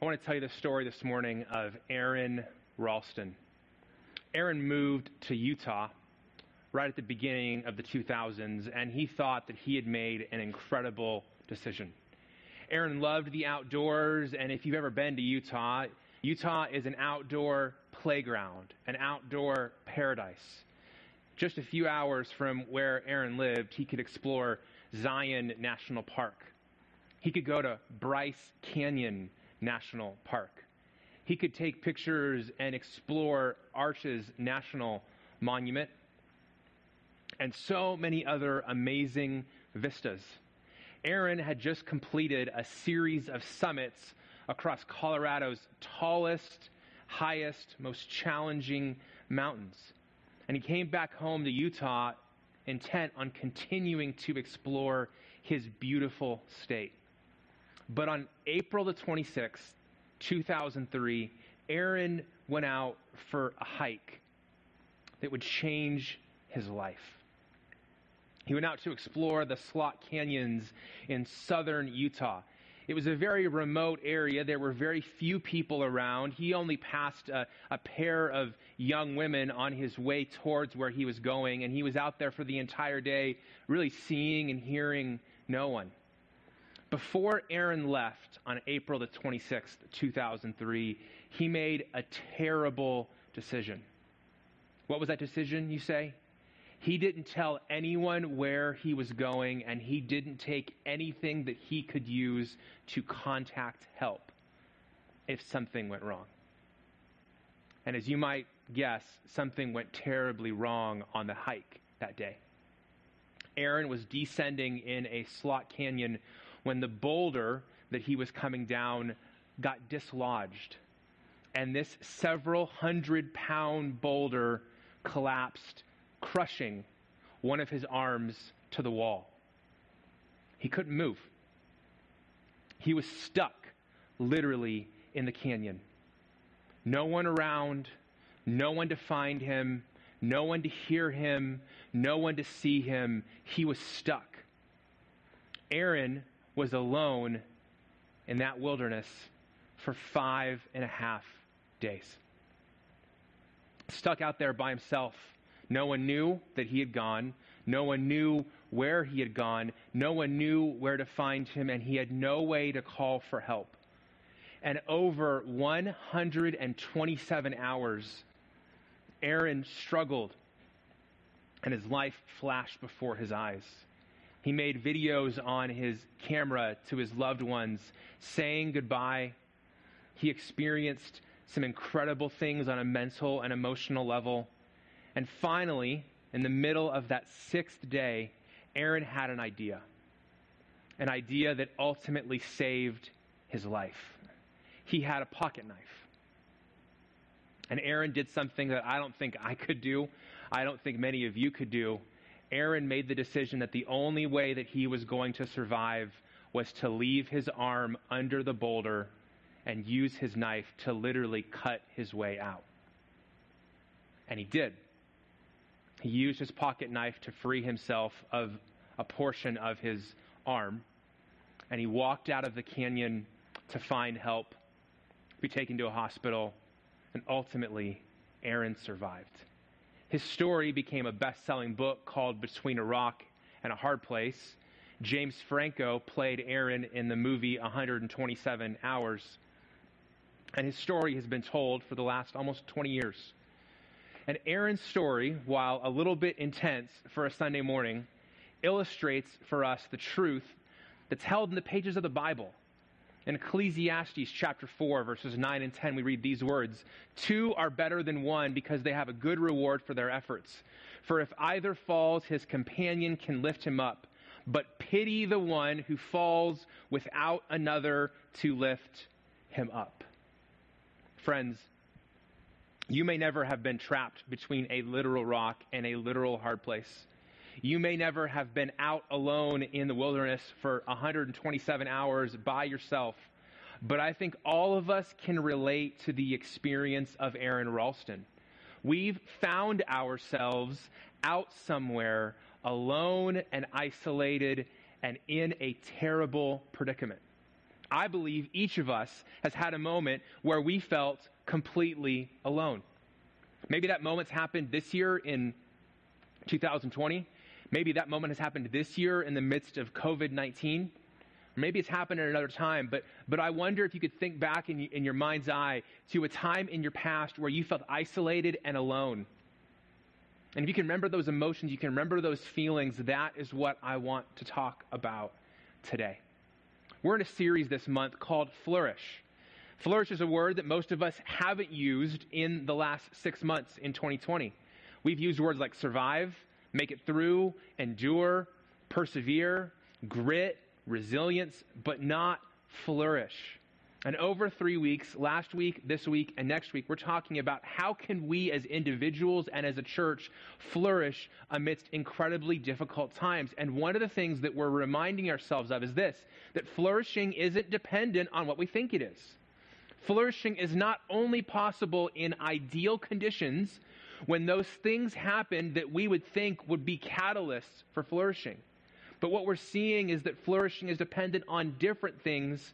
I want to tell you the story this morning of Aron Ralston. Aron moved to Utah right at the beginning of the 2000s, and he thought that he had made an incredible decision. Aron loved the outdoors, and if you've ever been to Utah, Utah is an outdoor playground, an outdoor paradise. Just a few hours from where Aron lived, he could explore Zion National Park. He could go to Bryce Canyon National Park. He could take pictures and explore Arches National Monument and so many other amazing vistas. Aron had just completed a series of summits across Colorado's tallest, highest, most challenging mountains. And he came back home to Utah intent on continuing to explore his beautiful state. But on April the 26th, 2003, Aron went out for a hike that would change his life. He went out to explore the slot canyons in southern Utah. It was a very remote area. There were very few people around. He only passed a, a, pair of young women on his way towards where he was going, and he was out there for the entire day, really seeing and hearing no one. Before Aron left on April the 26th, 2003, he made a terrible decision. What was that decision, you say? He didn't tell anyone where he was going, and he didn't take anything that he could use to contact help if something went wrong. And as you might guess, something went terribly wrong on the hike that day. Aron was descending in a slot canyon when the boulder that he was coming down got dislodged. And this several hundred pound boulder collapsed crushing one of his arms to the wall. He couldn't move. He was stuck literally in the canyon. No one around, no one to find him, no one to hear him, no one to see him. He was stuck. Aron was alone in that wilderness for five and a half days. Stuck out there by himself no one knew that he had gone. No one knew where he had gone. No one knew where to find him, and he had no way to call for help. And over 127 hours, Aron struggled, and his life flashed before his eyes. He made videos on his camera to his loved ones, saying goodbye. He experienced some incredible things on a mental and emotional level. And finally, in the middle of that sixth day, Aron had an idea. An idea that ultimately saved his life. He had a pocket knife. And Aron did something that I don't think I could do. I don't think many of you could do. Aron made the decision that the only way that he was going to survive was to leave his arm under the boulder and use his knife to literally cut his way out. And he did. He used his pocket knife to free himself of a portion of his arm, and he walked out of the canyon to find help, be taken to a hospital, and ultimately, Aron survived. His story became a best selling book called Between a Rock and a Hard Place. James Franco played Aron in the movie 127 Hours. And his story has been told for the last almost 20 years. And Aron's story, while a little bit intense for a Sunday morning, illustrates for us the truth that's held in the pages of the Bible. In Ecclesiastes chapter 4, verses 9 and 10, we read these words Two are better than one because they have a good reward for their efforts. For if either falls, his companion can lift him up. But pity the one who falls without another to lift him up. Friends, you may never have been trapped between a literal rock and a literal hard place. You may never have been out alone in the wilderness for 127 hours by yourself. But I think all of us can relate to the experience of Aron Ralston. We've found ourselves out somewhere alone and isolated and in a terrible predicament. I believe each of us has had a moment where we felt completely alone. Maybe that moment's happened this year in 2020. Maybe that moment has happened this year in the midst of COVID 19. Maybe it's happened at another time, but, but I wonder if you could think back in, in your mind's eye to a time in your past where you felt isolated and alone. And if you can remember those emotions, you can remember those feelings, that is what I want to talk about today. We're in a series this month called Flourish. Flourish is a word that most of us haven't used in the last six months in 2020. We've used words like survive, make it through, endure, persevere, grit, resilience, but not flourish. And over three weeks, last week, this week, and next week, we're talking about how can we as individuals and as a church flourish amidst incredibly difficult times. And one of the things that we're reminding ourselves of is this, that flourishing isn't dependent on what we think it is. Flourishing is not only possible in ideal conditions when those things happen that we would think would be catalysts for flourishing. But what we're seeing is that flourishing is dependent on different things,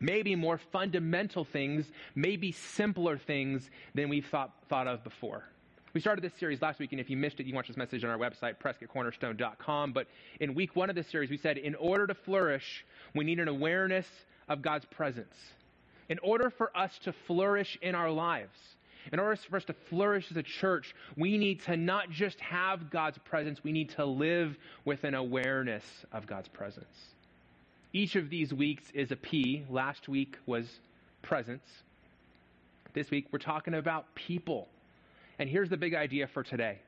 maybe more fundamental things, maybe simpler things than we've thought, thought of before. We started this series last week, and if you missed it, you can watch this message on our website, prescottcornerstone.com. But in week one of this series, we said in order to flourish, we need an awareness of God's presence. In order for us to flourish in our lives, in order for us to flourish as a church, we need to not just have God's presence, we need to live with an awareness of God's presence. Each of these weeks is a P. Last week was presence. This week we're talking about people. And here's the big idea for today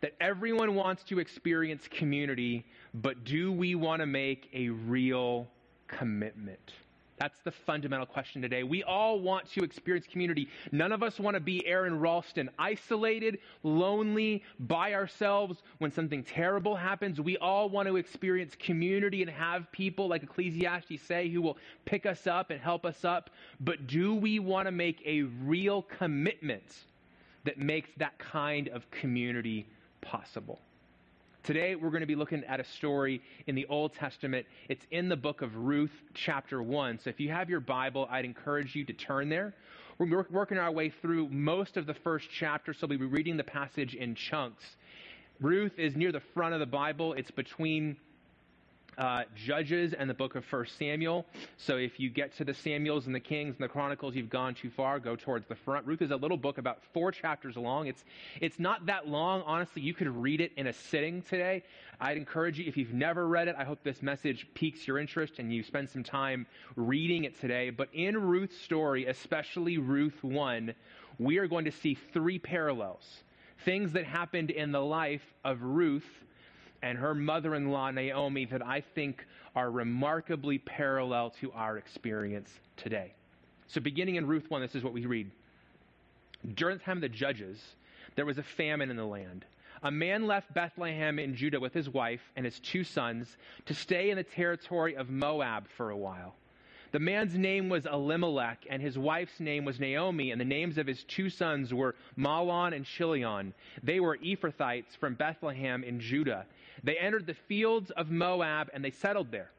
that everyone wants to experience community, but do we want to make a real commitment? That's the fundamental question today. We all want to experience community. None of us want to be Aron Ralston, isolated, lonely, by ourselves when something terrible happens. We all want to experience community and have people, like Ecclesiastes say, who will pick us up and help us up. But do we want to make a real commitment that makes that kind of community possible? Today, we're going to be looking at a story in the Old Testament. It's in the book of Ruth, chapter 1. So if you have your Bible, I'd encourage you to turn there. We're working our way through most of the first chapter, so we'll be reading the passage in chunks. Ruth is near the front of the Bible, it's between uh, Judges and the book of First Samuel. So if you get to the Samuels and the Kings and the Chronicles, you've gone too far. Go towards the front. Ruth is a little book about four chapters long. It's it's not that long. Honestly, you could read it in a sitting today. I'd encourage you if you've never read it. I hope this message piques your interest and you spend some time reading it today. But in Ruth's story, especially Ruth one, we are going to see three parallels. Things that happened in the life of Ruth and her mother in law, Naomi, that I think are remarkably parallel to our experience today. So, beginning in Ruth 1, this is what we read. During the time of the judges, there was a famine in the land. A man left Bethlehem in Judah with his wife and his two sons to stay in the territory of Moab for a while. The man's name was Elimelech, and his wife's name was Naomi, and the names of his two sons were Mahlon and Chilion. They were Ephrathites from Bethlehem in Judah. They entered the fields of Moab and they settled there.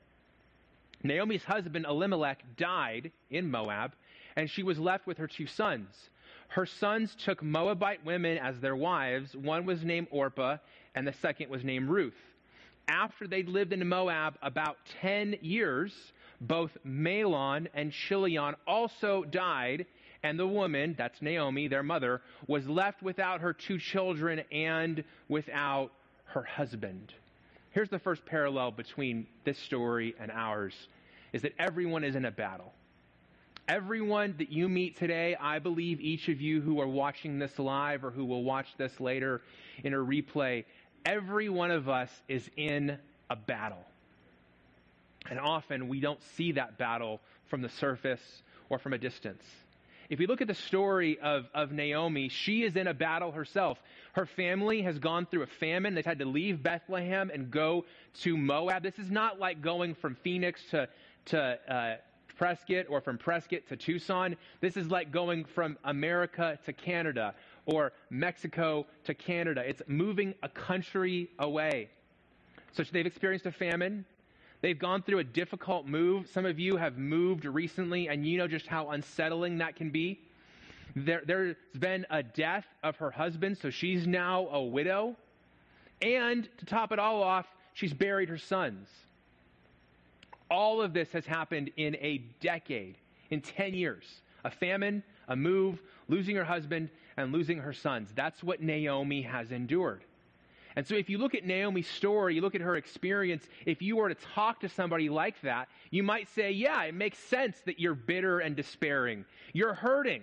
Naomi's husband Elimelech died in Moab, and she was left with her two sons. Her sons took Moabite women as their wives. One was named Orpah, and the second was named Ruth. After they'd lived in Moab about 10 years, both Mahlon and Chilion also died, and the woman, that's Naomi, their mother, was left without her two children and without her husband. Here's the first parallel between this story and ours is that everyone is in a battle. Everyone that you meet today, I believe each of you who are watching this live or who will watch this later in a replay, every one of us is in a battle. And often we don't see that battle from the surface or from a distance. If we look at the story of, of Naomi, she is in a battle herself. Her family has gone through a famine. They've had to leave Bethlehem and go to Moab. This is not like going from Phoenix to, to uh, Prescott or from Prescott to Tucson. This is like going from America to Canada or Mexico to Canada. It's moving a country away. So they've experienced a famine. They've gone through a difficult move. Some of you have moved recently, and you know just how unsettling that can be. There, there's been a death of her husband, so she's now a widow. And to top it all off, she's buried her sons. All of this has happened in a decade, in 10 years. A famine, a move, losing her husband, and losing her sons. That's what Naomi has endured. And so, if you look at Naomi's story, you look at her experience, if you were to talk to somebody like that, you might say, Yeah, it makes sense that you're bitter and despairing. You're hurting.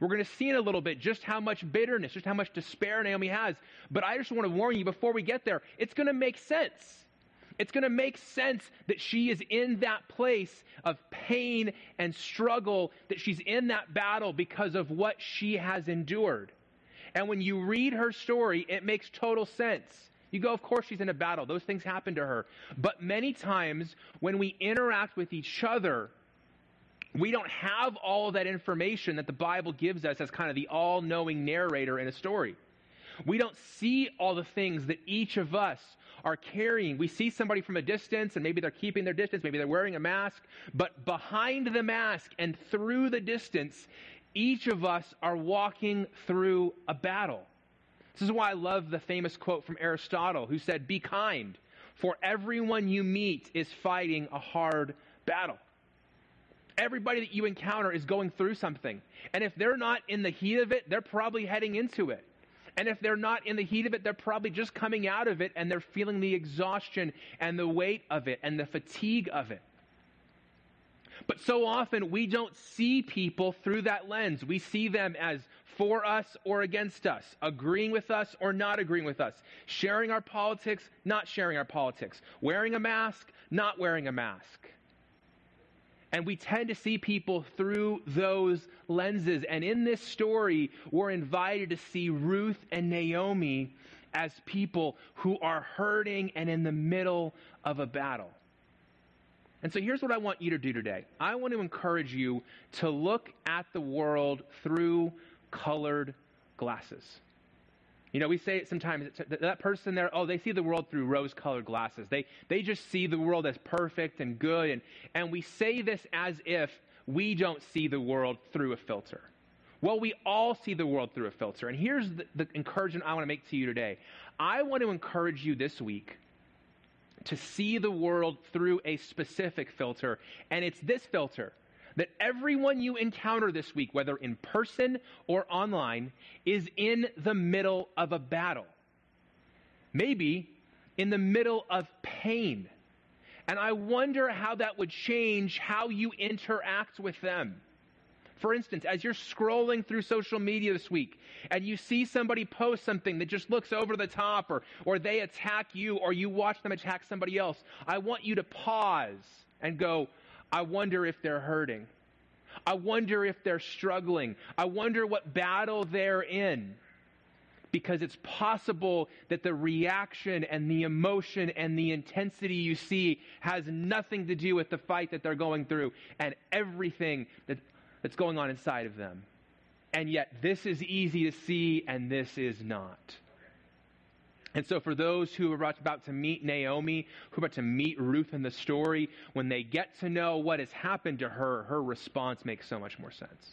We're going to see in a little bit just how much bitterness, just how much despair Naomi has. But I just want to warn you before we get there, it's going to make sense. It's going to make sense that she is in that place of pain and struggle, that she's in that battle because of what she has endured. And when you read her story, it makes total sense. You go, of course, she's in a battle. Those things happen to her. But many times when we interact with each other, we don't have all that information that the Bible gives us as kind of the all knowing narrator in a story. We don't see all the things that each of us are carrying. We see somebody from a distance and maybe they're keeping their distance, maybe they're wearing a mask, but behind the mask and through the distance, each of us are walking through a battle. This is why I love the famous quote from Aristotle who said, Be kind, for everyone you meet is fighting a hard battle. Everybody that you encounter is going through something. And if they're not in the heat of it, they're probably heading into it. And if they're not in the heat of it, they're probably just coming out of it and they're feeling the exhaustion and the weight of it and the fatigue of it. But so often we don't see people through that lens. We see them as for us or against us, agreeing with us or not agreeing with us, sharing our politics, not sharing our politics, wearing a mask, not wearing a mask. And we tend to see people through those lenses. And in this story, we're invited to see Ruth and Naomi as people who are hurting and in the middle of a battle. And so here's what I want you to do today I want to encourage you to look at the world through colored glasses. You know, we say it sometimes, that person there, oh, they see the world through rose colored glasses. They, they just see the world as perfect and good. And, and we say this as if we don't see the world through a filter. Well, we all see the world through a filter. And here's the, the encouragement I want to make to you today I want to encourage you this week to see the world through a specific filter. And it's this filter that everyone you encounter this week, whether in person or online, is in the middle of a battle. Maybe in the middle of pain. And I wonder how that would change how you interact with them. For instance, as you're scrolling through social media this week and you see somebody post something that just looks over the top or, or they attack you or you watch them attack somebody else, I want you to pause and go, I wonder if they're hurting. I wonder if they're struggling. I wonder what battle they're in. Because it's possible that the reaction and the emotion and the intensity you see has nothing to do with the fight that they're going through and everything that, that's going on inside of them. And yet, this is easy to see and this is not. And so, for those who are about to meet Naomi, who are about to meet Ruth in the story, when they get to know what has happened to her, her response makes so much more sense.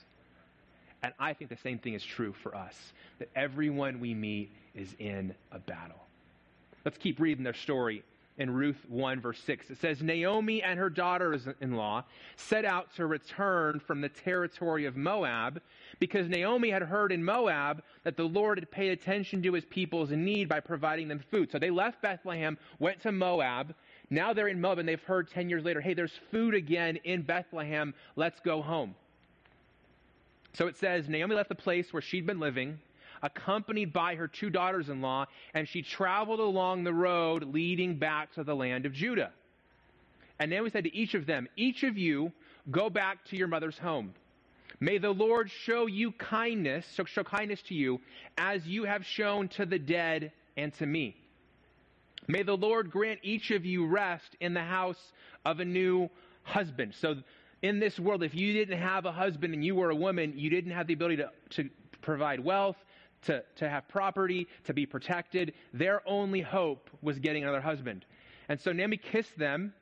And I think the same thing is true for us that everyone we meet is in a battle. Let's keep reading their story in Ruth 1, verse 6. It says Naomi and her daughters in law set out to return from the territory of Moab because Naomi had heard in Moab that the Lord had paid attention to his people's need by providing them food. So they left Bethlehem, went to Moab. Now they're in Moab and they've heard 10 years later, hey, there's food again in Bethlehem. Let's go home. So it says Naomi left the place where she'd been living accompanied by her two daughters in law, and she traveled along the road leading back to the land of Judah. And we said to each of them, Each of you go back to your mother's home. May the Lord show you kindness, so show kindness to you, as you have shown to the dead and to me. May the Lord grant each of you rest in the house of a new husband. So, in this world, if you didn't have a husband and you were a woman, you didn't have the ability to, to provide wealth, to, to have property, to be protected. Their only hope was getting another husband. And so Naomi kissed them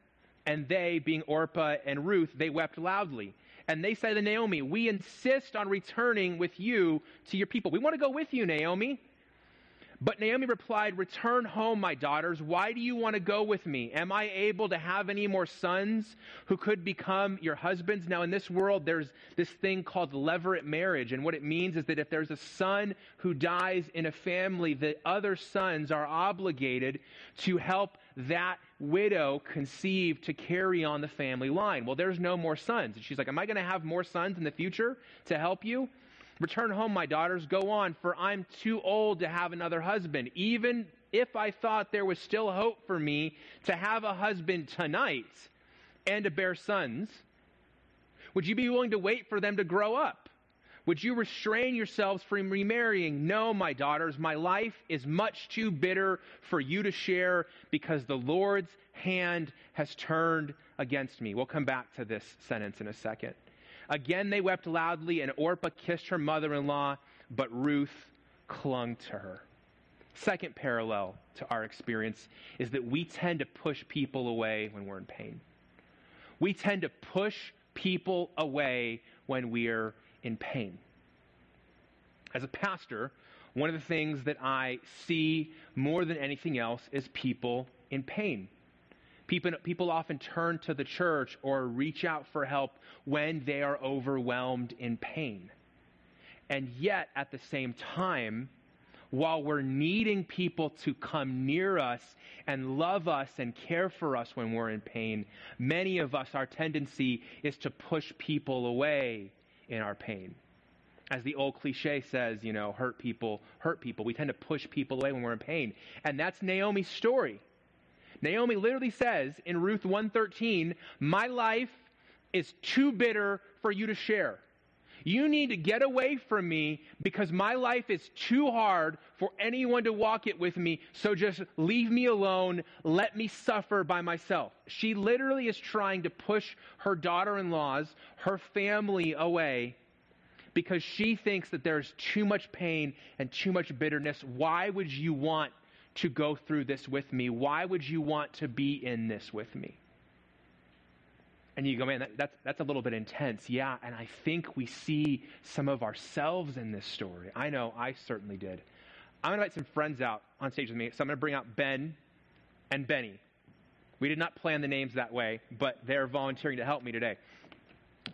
And they, being Orpah and Ruth, they wept loudly. And they said to Naomi, We insist on returning with you to your people. We want to go with you, Naomi. But Naomi replied, Return home, my daughters. Why do you want to go with me? Am I able to have any more sons who could become your husbands? Now, in this world, there's this thing called levirate marriage. And what it means is that if there's a son who dies in a family, the other sons are obligated to help that widow conceive to carry on the family line. Well, there's no more sons. And she's like, Am I going to have more sons in the future to help you? Return home, my daughters, go on, for I'm too old to have another husband. Even if I thought there was still hope for me to have a husband tonight and to bear sons, would you be willing to wait for them to grow up? Would you restrain yourselves from remarrying? No, my daughters, my life is much too bitter for you to share because the Lord's hand has turned against me. We'll come back to this sentence in a second. Again, they wept loudly, and Orpah kissed her mother in law, but Ruth clung to her. Second parallel to our experience is that we tend to push people away when we're in pain. We tend to push people away when we're in pain. As a pastor, one of the things that I see more than anything else is people in pain. People, people often turn to the church or reach out for help when they are overwhelmed in pain. And yet, at the same time, while we're needing people to come near us and love us and care for us when we're in pain, many of us, our tendency is to push people away in our pain. As the old cliche says, you know, hurt people, hurt people. We tend to push people away when we're in pain. And that's Naomi's story. Naomi literally says in Ruth 113, "My life is too bitter for you to share. You need to get away from me because my life is too hard for anyone to walk it with me. So just leave me alone. Let me suffer by myself. She literally is trying to push her daughter in laws, her family away because she thinks that there's too much pain and too much bitterness. Why would you want to go through this with me? Why would you want to be in this with me? And you go, man, that, that's, that's a little bit intense. Yeah, and I think we see some of ourselves in this story. I know I certainly did. I'm going to invite some friends out on stage with me. So I'm going to bring out Ben and Benny. We did not plan the names that way, but they're volunteering to help me today.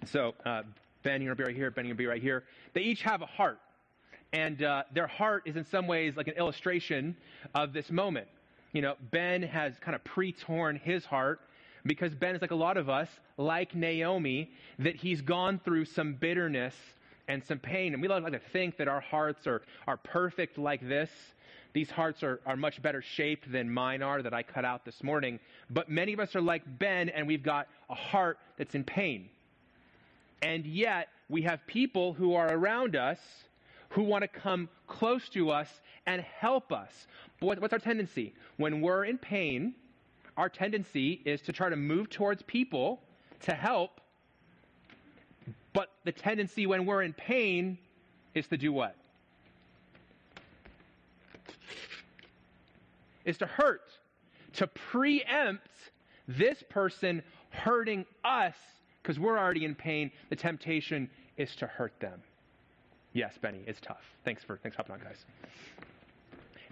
So, uh, Ben, you're going to be right here. Benny, you're going to be right here. They each have a heart. And uh, their heart is in some ways like an illustration of this moment. You know, Ben has kind of pre torn his heart because Ben is like a lot of us, like Naomi, that he's gone through some bitterness and some pain. And we like to think that our hearts are, are perfect like this. These hearts are, are much better shaped than mine are that I cut out this morning. But many of us are like Ben, and we've got a heart that's in pain. And yet, we have people who are around us who want to come close to us and help us. But what's our tendency? When we're in pain, our tendency is to try to move towards people to help, but the tendency when we're in pain is to do what? Is to hurt, to preempt this person hurting us because we're already in pain. The temptation is to hurt them. Yes, Benny, it's tough. Thanks for thanks for hopping on, guys.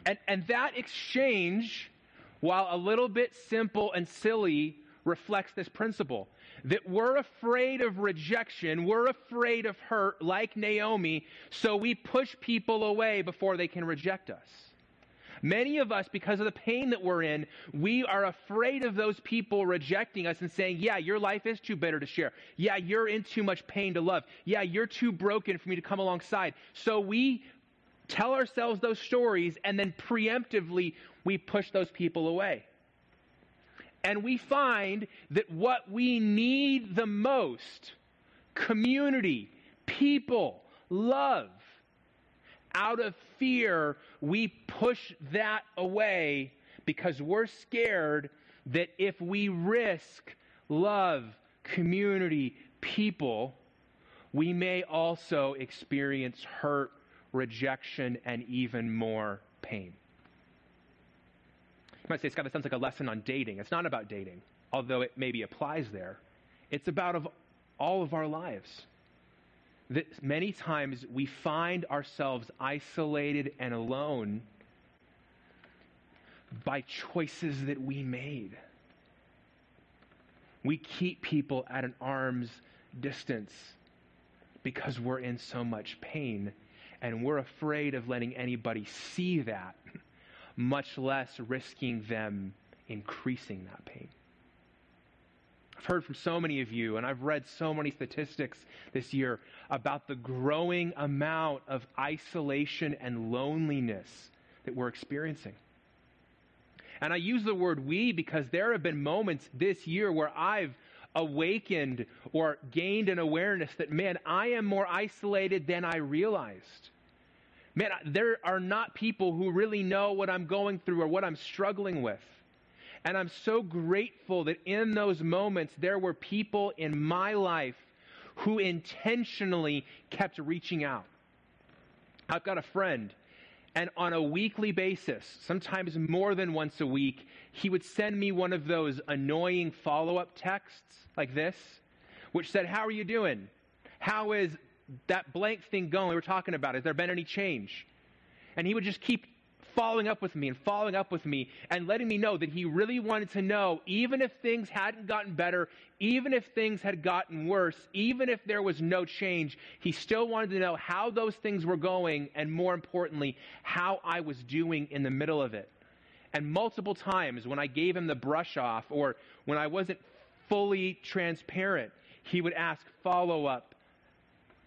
And and that exchange while a little bit simple and silly, reflects this principle that we're afraid of rejection, we're afraid of hurt, like Naomi, so we push people away before they can reject us. Many of us, because of the pain that we're in, we are afraid of those people rejecting us and saying, Yeah, your life is too bitter to share. Yeah, you're in too much pain to love. Yeah, you're too broken for me to come alongside. So we tell ourselves those stories and then preemptively we push those people away. And we find that what we need the most community, people, love out of fear, we push that away because we're scared that if we risk love, community, people, we may also experience hurt, rejection, and even more pain. You might say, Scott, that sounds like a lesson on dating. It's not about dating. although it maybe applies there. It's about of all of our lives. That many times we find ourselves isolated and alone by choices that we made. We keep people at an arm's distance because we're in so much pain and we're afraid of letting anybody see that, much less risking them increasing that pain. I've heard from so many of you, and I've read so many statistics this year about the growing amount of isolation and loneliness that we're experiencing. And I use the word we because there have been moments this year where I've awakened or gained an awareness that, man, I am more isolated than I realized. Man, there are not people who really know what I'm going through or what I'm struggling with. And I'm so grateful that in those moments there were people in my life who intentionally kept reaching out. I've got a friend and on a weekly basis, sometimes more than once a week, he would send me one of those annoying follow up texts like this, which said, How are you doing? How is that blank thing going we were talking about? Has there been any change? And he would just keep following up with me and following up with me and letting me know that he really wanted to know, even if things hadn't gotten better, even if things had gotten worse, even if there was no change, he still wanted to know how those things were going and more importantly, how I was doing in the middle of it. And multiple times when I gave him the brush off or when I wasn't fully transparent, he would ask follow up,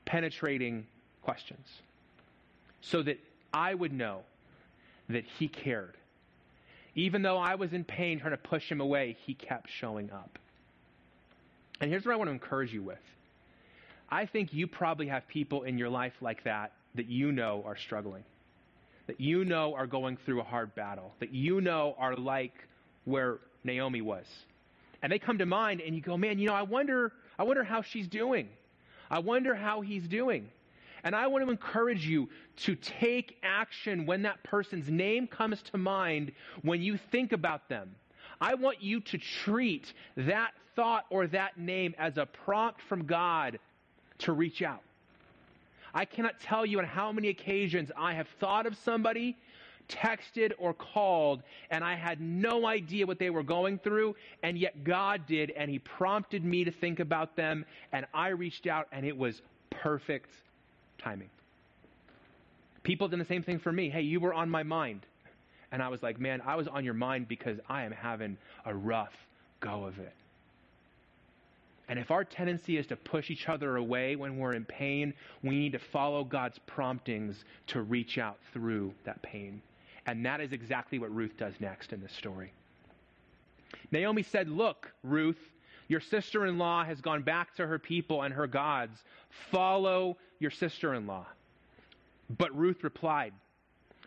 penetrating questions so that I would know that he cared. Even though I was in pain trying to push him away, he kept showing up. And here's what I want to encourage you with I think you probably have people in your life like that that you know are struggling, that you know are going through a hard battle, that you know are like where Naomi was. And they come to mind and you go, man, you know, I wonder, I wonder how she's doing. I wonder how he's doing. And I want to encourage you to take action when that person's name comes to mind when you think about them. I want you to treat that thought or that name as a prompt from God to reach out. I cannot tell you on how many occasions I have thought of somebody, texted, or called, and I had no idea what they were going through, and yet God did, and He prompted me to think about them, and I reached out, and it was perfect timing. People did the same thing for me. Hey, you were on my mind. And I was like, man, I was on your mind because I am having a rough go of it. And if our tendency is to push each other away when we're in pain, we need to follow God's promptings to reach out through that pain. And that is exactly what Ruth does next in this story. Naomi said, Look, Ruth, your sister in law has gone back to her people and her gods. Follow your sister in law. But Ruth replied,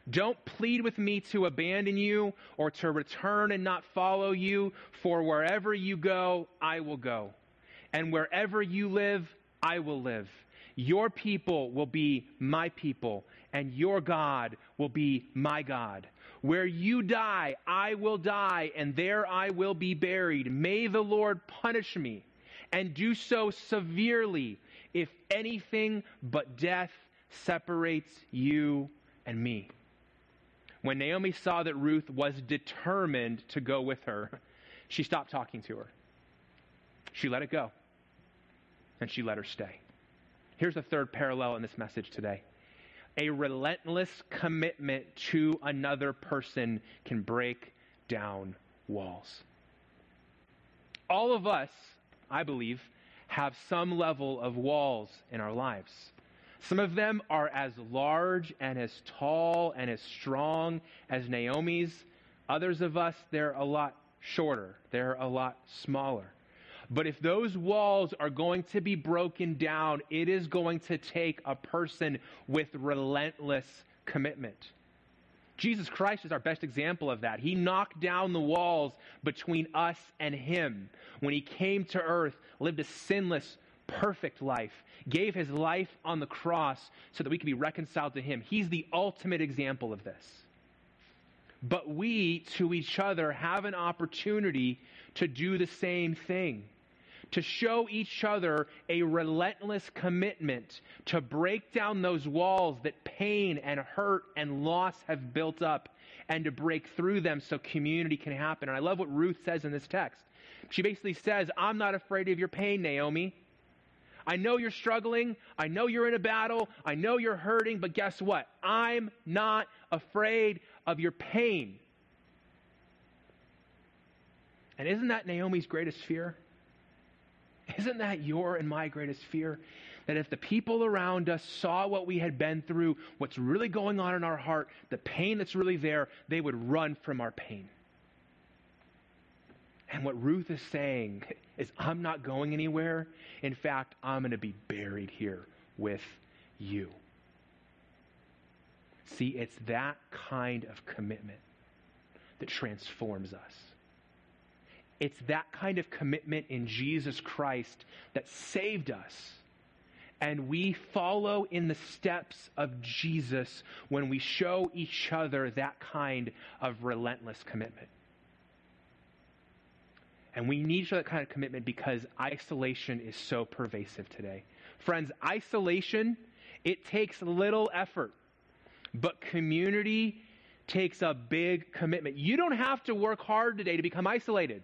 Don't plead with me to abandon you or to return and not follow you, for wherever you go, I will go. And wherever you live, I will live. Your people will be my people, and your God will be my God. Where you die, I will die, and there I will be buried. May the Lord punish me, and do so severely if anything but death separates you and me. When Naomi saw that Ruth was determined to go with her, she stopped talking to her. She let it go, and she let her stay. Here's the third parallel in this message today a relentless commitment to another person can break down walls. All of us, I believe, have some level of walls in our lives. Some of them are as large and as tall and as strong as Naomi's. Others of us, they're a lot shorter, they're a lot smaller. But if those walls are going to be broken down, it is going to take a person with relentless commitment. Jesus Christ is our best example of that. He knocked down the walls between us and Him when He came to earth, lived a sinless, perfect life, gave His life on the cross so that we could be reconciled to Him. He's the ultimate example of this. but we to each other have an opportunity to do the same thing. To show each other a relentless commitment to break down those walls that pain and hurt and loss have built up and to break through them so community can happen. And I love what Ruth says in this text. She basically says, I'm not afraid of your pain, Naomi. I know you're struggling. I know you're in a battle. I know you're hurting, but guess what? I'm not afraid of your pain. And isn't that Naomi's greatest fear? Isn't that your and my greatest fear? That if the people around us saw what we had been through, what's really going on in our heart, the pain that's really there, they would run from our pain. And what Ruth is saying is, I'm not going anywhere. In fact, I'm going to be buried here with you. See, it's that kind of commitment that transforms us. It's that kind of commitment in Jesus Christ that saved us. And we follow in the steps of Jesus when we show each other that kind of relentless commitment. And we need that kind of commitment because isolation is so pervasive today. Friends, isolation, it takes little effort, but community takes a big commitment. You don't have to work hard today to become isolated.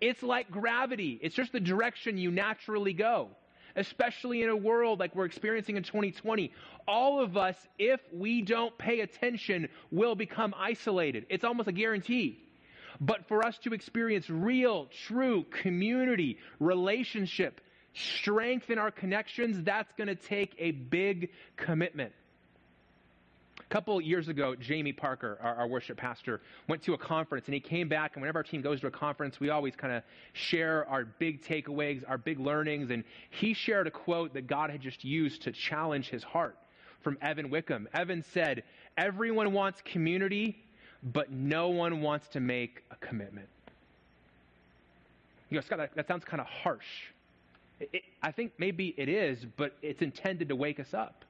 It's like gravity, it's just the direction you naturally go, especially in a world like we're experiencing in 2020. All of us, if we don't pay attention, will become isolated. It's almost a guarantee. But for us to experience real, true community, relationship, strength in our connections, that's going to take a big commitment. A couple years ago, Jamie Parker, our, our, worship pastor, went to a conference and he came back. And whenever our team goes to a conference, we always kind of share our big takeaways, our big learnings. And he shared a quote that God had just used to challenge his heart from Evan Wickham. Evan said, Everyone wants community, but no one wants to make a commitment. You go, Scott, that, that sounds kind of harsh. It, it, I think maybe it is, but it's intended to wake us up.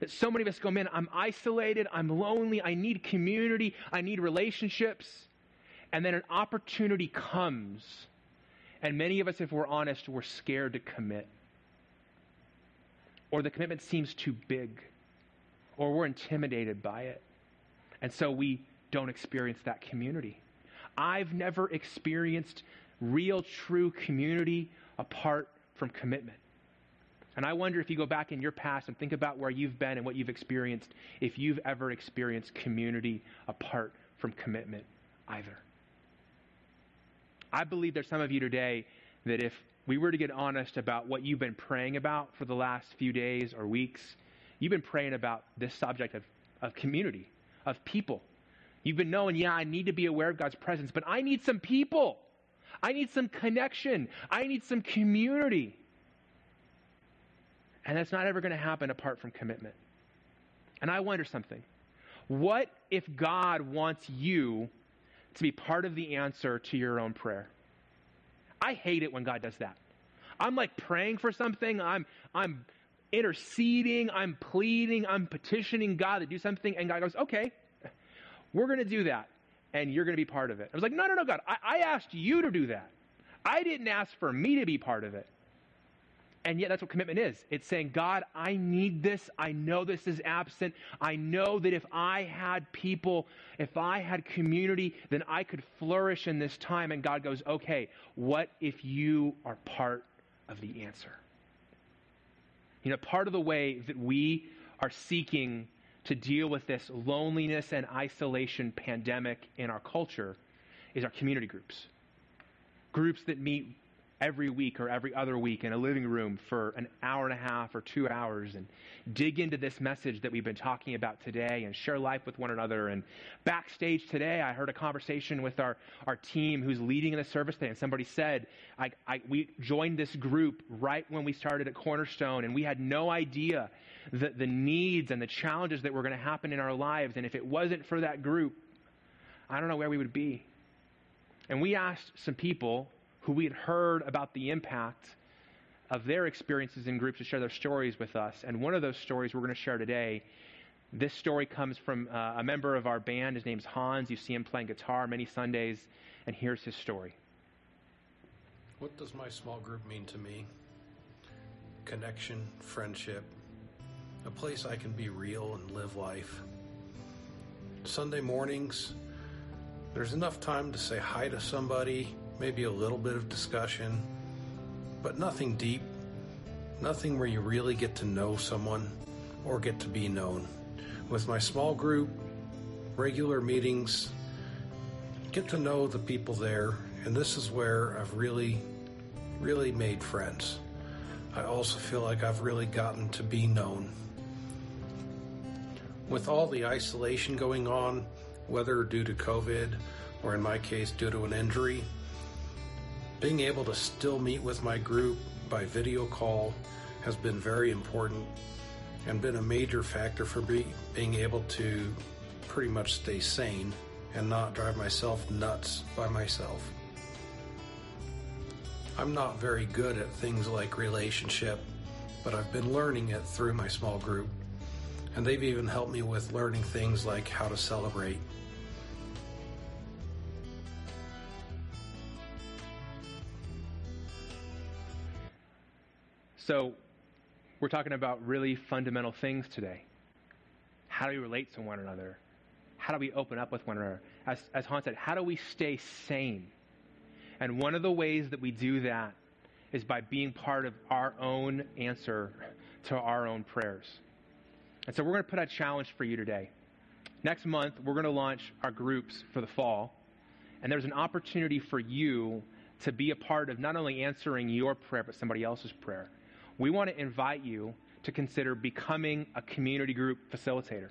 That so many of us go, man, I'm isolated, I'm lonely, I need community, I need relationships. And then an opportunity comes. And many of us, if we're honest, we're scared to commit. Or the commitment seems too big. Or we're intimidated by it. And so we don't experience that community. I've never experienced real, true community apart from commitment. And I wonder if you go back in your past and think about where you've been and what you've experienced, if you've ever experienced community apart from commitment either. I believe there's some of you today that if we were to get honest about what you've been praying about for the last few days or weeks, you've been praying about this subject of, of community, of people, You've been knowing, yeah, I need to be aware of God's presence, but I need some people. I need some connection. I need some community. And that's not ever going to happen apart from commitment. And I wonder something. What if God wants you to be part of the answer to your own prayer? I hate it when God does that. I'm like praying for something, I'm I'm interceding, I'm pleading, I'm petitioning God to do something, and God goes, okay, we're going to do that, and you're going to be part of it. I was like, No, no, no, God. I, I asked you to do that. I didn't ask for me to be part of it. And yet, that's what commitment is. It's saying, God, I need this. I know this is absent. I know that if I had people, if I had community, then I could flourish in this time. And God goes, okay, what if you are part of the answer? You know, part of the way that we are seeking to deal with this loneliness and isolation pandemic in our culture is our community groups. Groups that meet every week or every other week in a living room for an hour and a half or two hours and dig into this message that we've been talking about today and share life with one another. And backstage today, I heard a conversation with our, our team who's leading in the service today, and somebody said, I, I, We joined this group right when we started at Cornerstone, and we had no idea the, the needs and the challenges that were going to happen in our lives. And if it wasn't for that group, I don't know where we would be. And we asked some people who we had heard about the impact of their experiences in groups to share their stories with us. And one of those stories we're going to share today This story comes from uh, a member of our band. His name's Hans. You see him playing guitar many Sundays, and here's his story. What does my small group mean to me? Connection, friendship, a place I can be real and live life. Sunday mornings, there's enough time to say hi to somebody, maybe a little bit of discussion, but nothing deep, nothing where you really get to know someone or get to be known. With my small group, regular meetings, get to know the people there, and this is where I've really, really made friends. I also feel like I've really gotten to be known. With all the isolation going on, whether due to COVID or in my case due to an injury, being able to still meet with my group by video call has been very important and been a major factor for me being able to pretty much stay sane and not drive myself nuts by myself. I'm not very good at things like relationship, but I've been learning it through my small group. And they've even helped me with learning things like how to celebrate. So, we're talking about really fundamental things today. How do we relate to one another? How do we open up with one another? As, as Hans said, how do we stay sane? And one of the ways that we do that is by being part of our own answer to our own prayers. And so we're going to put a challenge for you today. Next month, we're going to launch our groups for the fall. And there's an opportunity for you to be a part of not only answering your prayer, but somebody else's prayer we want to invite you to consider becoming a community group facilitator.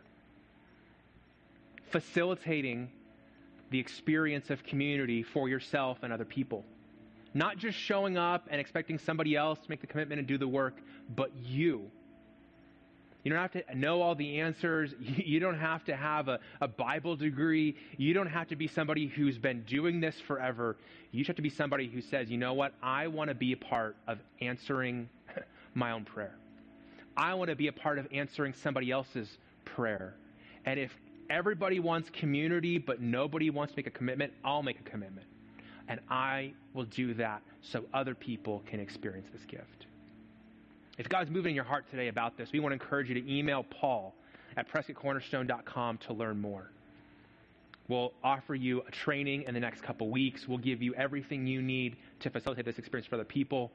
Facilitating the experience of community for yourself and other people. Not just showing up and expecting somebody else to make the commitment and do the work, but you. You don't have to know all the answers. You don't have to have a, a Bible degree. You don't have to be somebody who's been doing this forever. You just have to be somebody who says, you know what? I want to be a part of answering my own prayer. I want to be a part of answering somebody else's prayer. And if everybody wants community, but nobody wants to make a commitment, I'll make a commitment. And I will do that so other people can experience this gift. If God's moving in your heart today about this, we want to encourage you to email Paul at PrescottCornerstone.com to learn more. We'll offer you a training in the next couple weeks. We'll give you everything you need to facilitate this experience for other people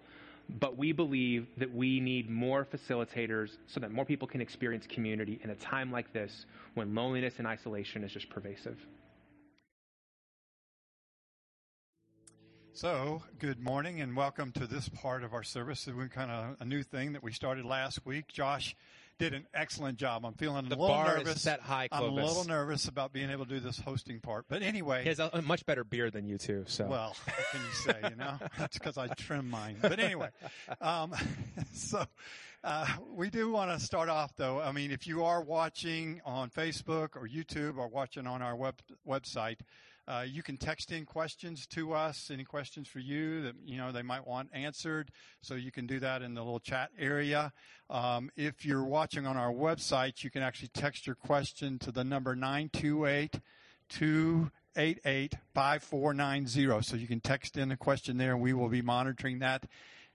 but we believe that we need more facilitators so that more people can experience community in a time like this when loneliness and isolation is just pervasive. So, good morning and welcome to this part of our service. It's kind of a new thing that we started last week. Josh did an excellent job. I'm feeling a the little bar nervous. Is set high, Clovis. I'm a little nervous about being able to do this hosting part. But anyway, he has a, much better beard than you too. So well, what can you say? You know, that's because I trim mine. But anyway, um, so. Uh, we do want to start off though. I mean, if you are watching on Facebook or YouTube or watching on our web, website, uh, you can text in questions to us, any questions for you that you know they might want answered. So you can do that in the little chat area. Um, if you're watching on our website, you can actually text your question to the number 928 288 5490. So you can text in a question there, and we will be monitoring that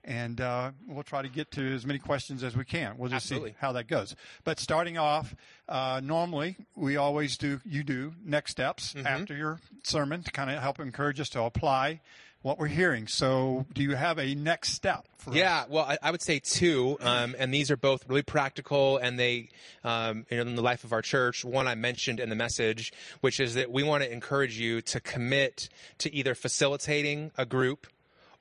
and uh, we'll try to get to as many questions as we can. We'll just Absolutely. see how that goes. But starting off, uh, normally we always do. You do next steps mm-hmm. after your sermon to kind of help encourage us to apply what we're hearing. So, do you have a next step? yeah, us? well, I, I, would say two, um, and these are both really practical, and they, um, you know, in the life of our church. One I mentioned in the message, which is that we want to encourage you to commit to either facilitating a group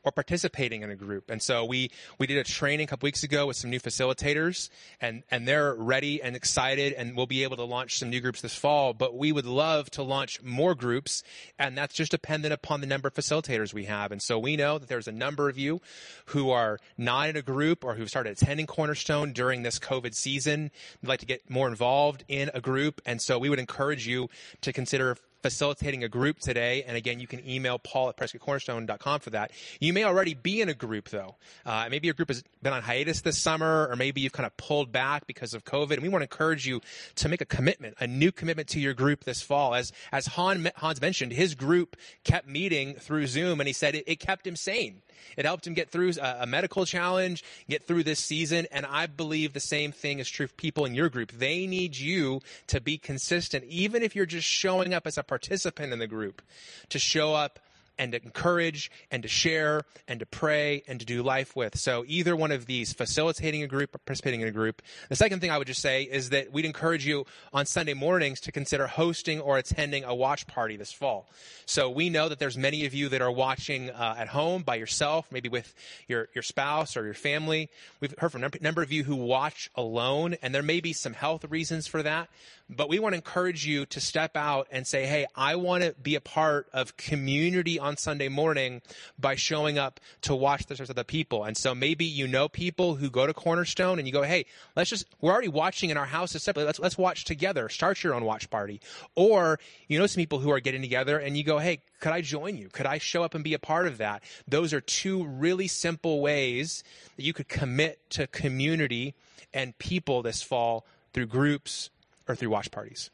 or participating in a group. And so we, we did a training a couple weeks ago with some new facilitators and, and they're ready and excited and we'll be able to launch some new groups this fall. But we would love to launch more groups and that's just dependent upon the number of facilitators we have. And so we know that there's a number of you who are not in a group or who've started attending Cornerstone during this COVID season. Would like to get more involved in a group. And so we would encourage you to consider facilitating a group today, and again, you can email Paul at PrescottCornerstone.com for that. You may already be in a group though. Uh, maybe your group has been on hiatus this summer, or maybe you've kind of pulled back because of COVID. And we want to encourage you to make a commitment, a new commitment to your group this fall. As as Han, Hans mentioned, his group kept meeting through Zoom, and he said it, it kept him sane. It helped him get through a, a, medical challenge, get through this season. And I believe the same thing is true for people in your group. They need you to be consistent, even if you're just showing up as a participant in the group, to show up and to encourage and to share and to pray and to do life with. So either one of these, facilitating a group or participating in a group. The second thing I would just say is that we'd encourage you on Sunday mornings to consider hosting or attending a watch party this fall. So we know that there's many of you that are watching uh, at home by yourself, maybe with your, your spouse or your family. We've heard from a number of you who watch alone, and there may be some health reasons for that. But we want to encourage you to step out and say, hey, I want to be a part of community on Sunday morning by showing up to watch the service of the people. And so maybe you know people who go to Cornerstone and you go, hey, let's just, we're already watching in our houses separately. Let's, let's watch together. Start your own watch party. Or you know some people who are getting together and you go, hey, could I join you? Could I show up and be a part of that? Those are two really simple ways that you could commit to community and people this fall through groups, or through watch parties.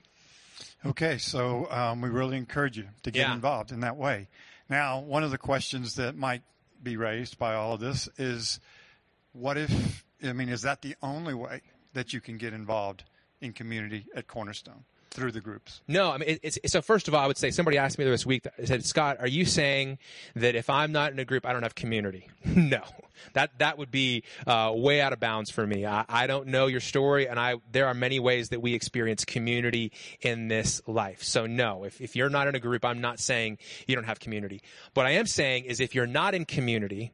Okay, so um, we really encourage you to get yeah. involved in that way. Now, one of the questions that might be raised by all of this is what if, I mean, is that the only way that you can get involved in community at Cornerstone? Through the groups? No, I mean, it's, so first of all, I would say somebody asked me this week, that said, Scott, are you saying that if I'm not in a group, I don't have community? no, that, that would be uh, way out of bounds for me. I, I don't know your story, and I, there are many ways that we experience community in this life. So no, if, if you're not in a group, I'm not saying you don't have community. What I am saying is if you're not in community,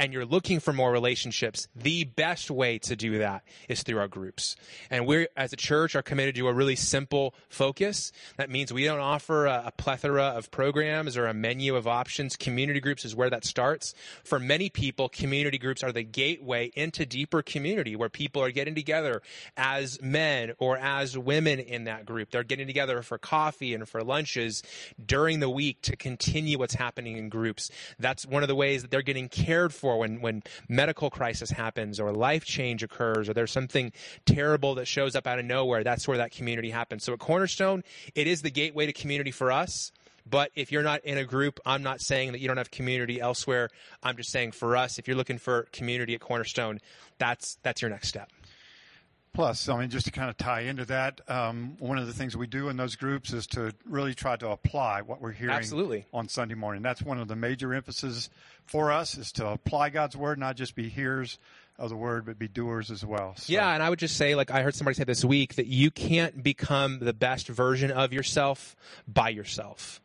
and you're looking for more relationships, the best way to do that is through our groups. And we as a church, are committed to a really simple focus. That means we don't offer a, a plethora of programs or a menu of options. Community groups is where that starts. For many people, community groups are the gateway into deeper community where people are getting together as men or as women in that group. They're getting together for coffee and for lunches during the week to continue what's happening in groups. That's one of the ways that they're getting cared for when, when medical crisis happens or life change occurs or there's something terrible that shows up out of nowhere, that's where that community happens. So at Cornerstone, it is the gateway to community for us. But if you're not in a group, I'm not saying that you don't have community elsewhere. I'm just saying for us, if you're looking for community at Cornerstone, that's that's your next step. Plus, I mean, just to kind of tie into that, um, one of the things we do in those groups is to really try to apply what we're hearing Absolutely. on Sunday morning. That's one of the major emphases for us is to apply God's word, not just be hearers of the word, but be doers as well. So. Yeah, and I would just say, like I heard somebody say this week, that you can't become the best version of yourself by yourself.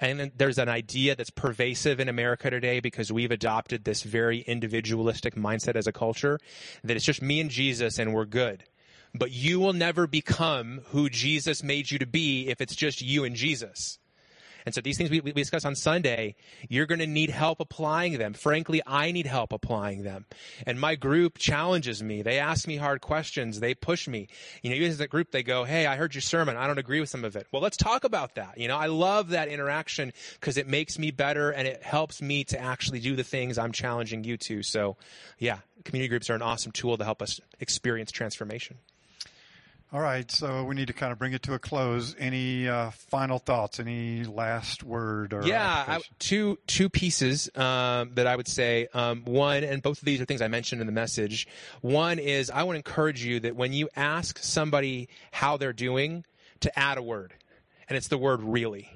And there's an idea that's pervasive in America today because we've adopted this very individualistic mindset as a culture that it's just me and Jesus and we're good. But you will never become who Jesus made you to be if it's just you and Jesus. And so these things we, we discuss on Sunday, you're going to need help applying them. Frankly, I need help applying them. And my group challenges me. They ask me hard questions. They push me. You know, even as a group, they go, Hey, I heard your sermon. I don't agree with some of it. Well, let's talk about that. You know, I love that interaction because it makes me better and it helps me to actually do the things I'm challenging you to. So yeah, community groups are an awesome tool to help us experience transformation. All right, so we need to kind of bring it to a close. Any uh, final thoughts? Any last word? Or yeah, I, two two pieces um, that I would say. Um, one, and both of these are things I mentioned in the message. One is I want to encourage you that when you ask somebody how they're doing, to add a word, and it's the word really.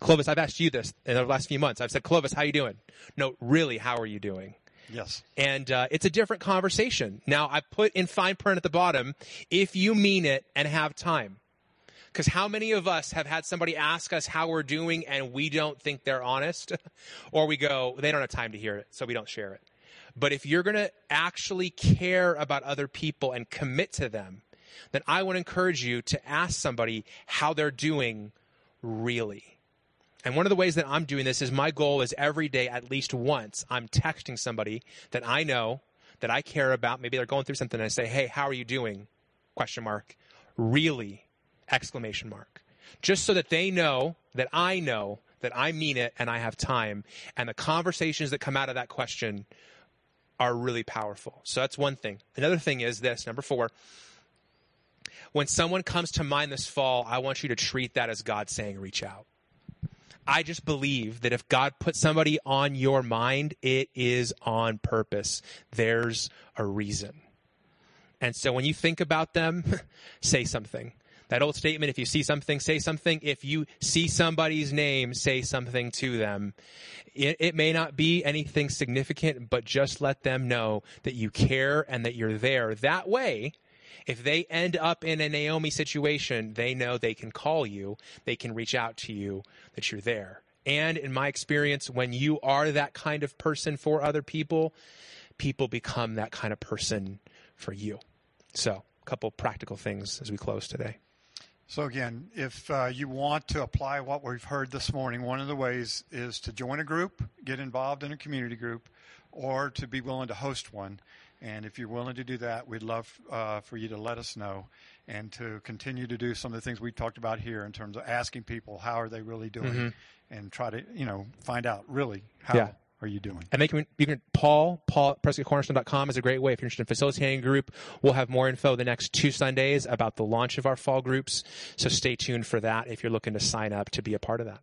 Clovis, I've asked you this in the last few months. I've said, Clovis, how are you doing? No, really, how are you doing? Yes. And uh, it's a different conversation. Now, I put in fine print at the bottom if you mean it and have time. Because how many of us have had somebody ask us how we're doing and we don't think they're honest? or we go, they don't have time to hear it, so we don't share it. But if you're going to actually care about other people and commit to them, then I would encourage you to ask somebody how they're doing really. And one of the ways that I'm doing this is my goal is every day, at least once, I'm texting somebody that I know, that I care about. Maybe they're going through something and I say, Hey, how are you doing? Question mark. Really? Exclamation mark. just so that they know that I know that I mean it and I have time. And the conversations that come out of that question are really powerful. So that's one thing. Another thing is this number four. When someone comes to mind this fall, I want you to treat that as God saying, reach out. I just believe that if God put somebody on your mind, it is on purpose. There's a reason. And so when you think about them, say something. That old statement, if you see something, say something. If you see somebody's name, say something to them. It, it, may not be anything significant, but just let them know that you care and that you're there. That way, if they end up in a Naomi situation, they know they can call you, they can reach out to you, that you're there. And in my experience, when you are that kind of person for other people, people become that kind of person for you. So, a couple practical things as we close today. So again, if uh, you want to apply what we've heard this morning, one of the ways is to join a group, get involved in a community group, or to be willing to host one. And if you're willing to do that, we'd love uh, for you to let us know and to continue to do some of the things we've talked about here in terms of asking people how are they really doing mm-hmm. and try to, you know, find out really how yeah. are you doing. And they can, you can, Paul, Paul, PrescottCornerstone.com is a great way if you're interested in facilitating a group. We'll have more info the next two Sundays about the launch of our fall groups. So stay tuned for that if you're looking to sign up to be a part of that.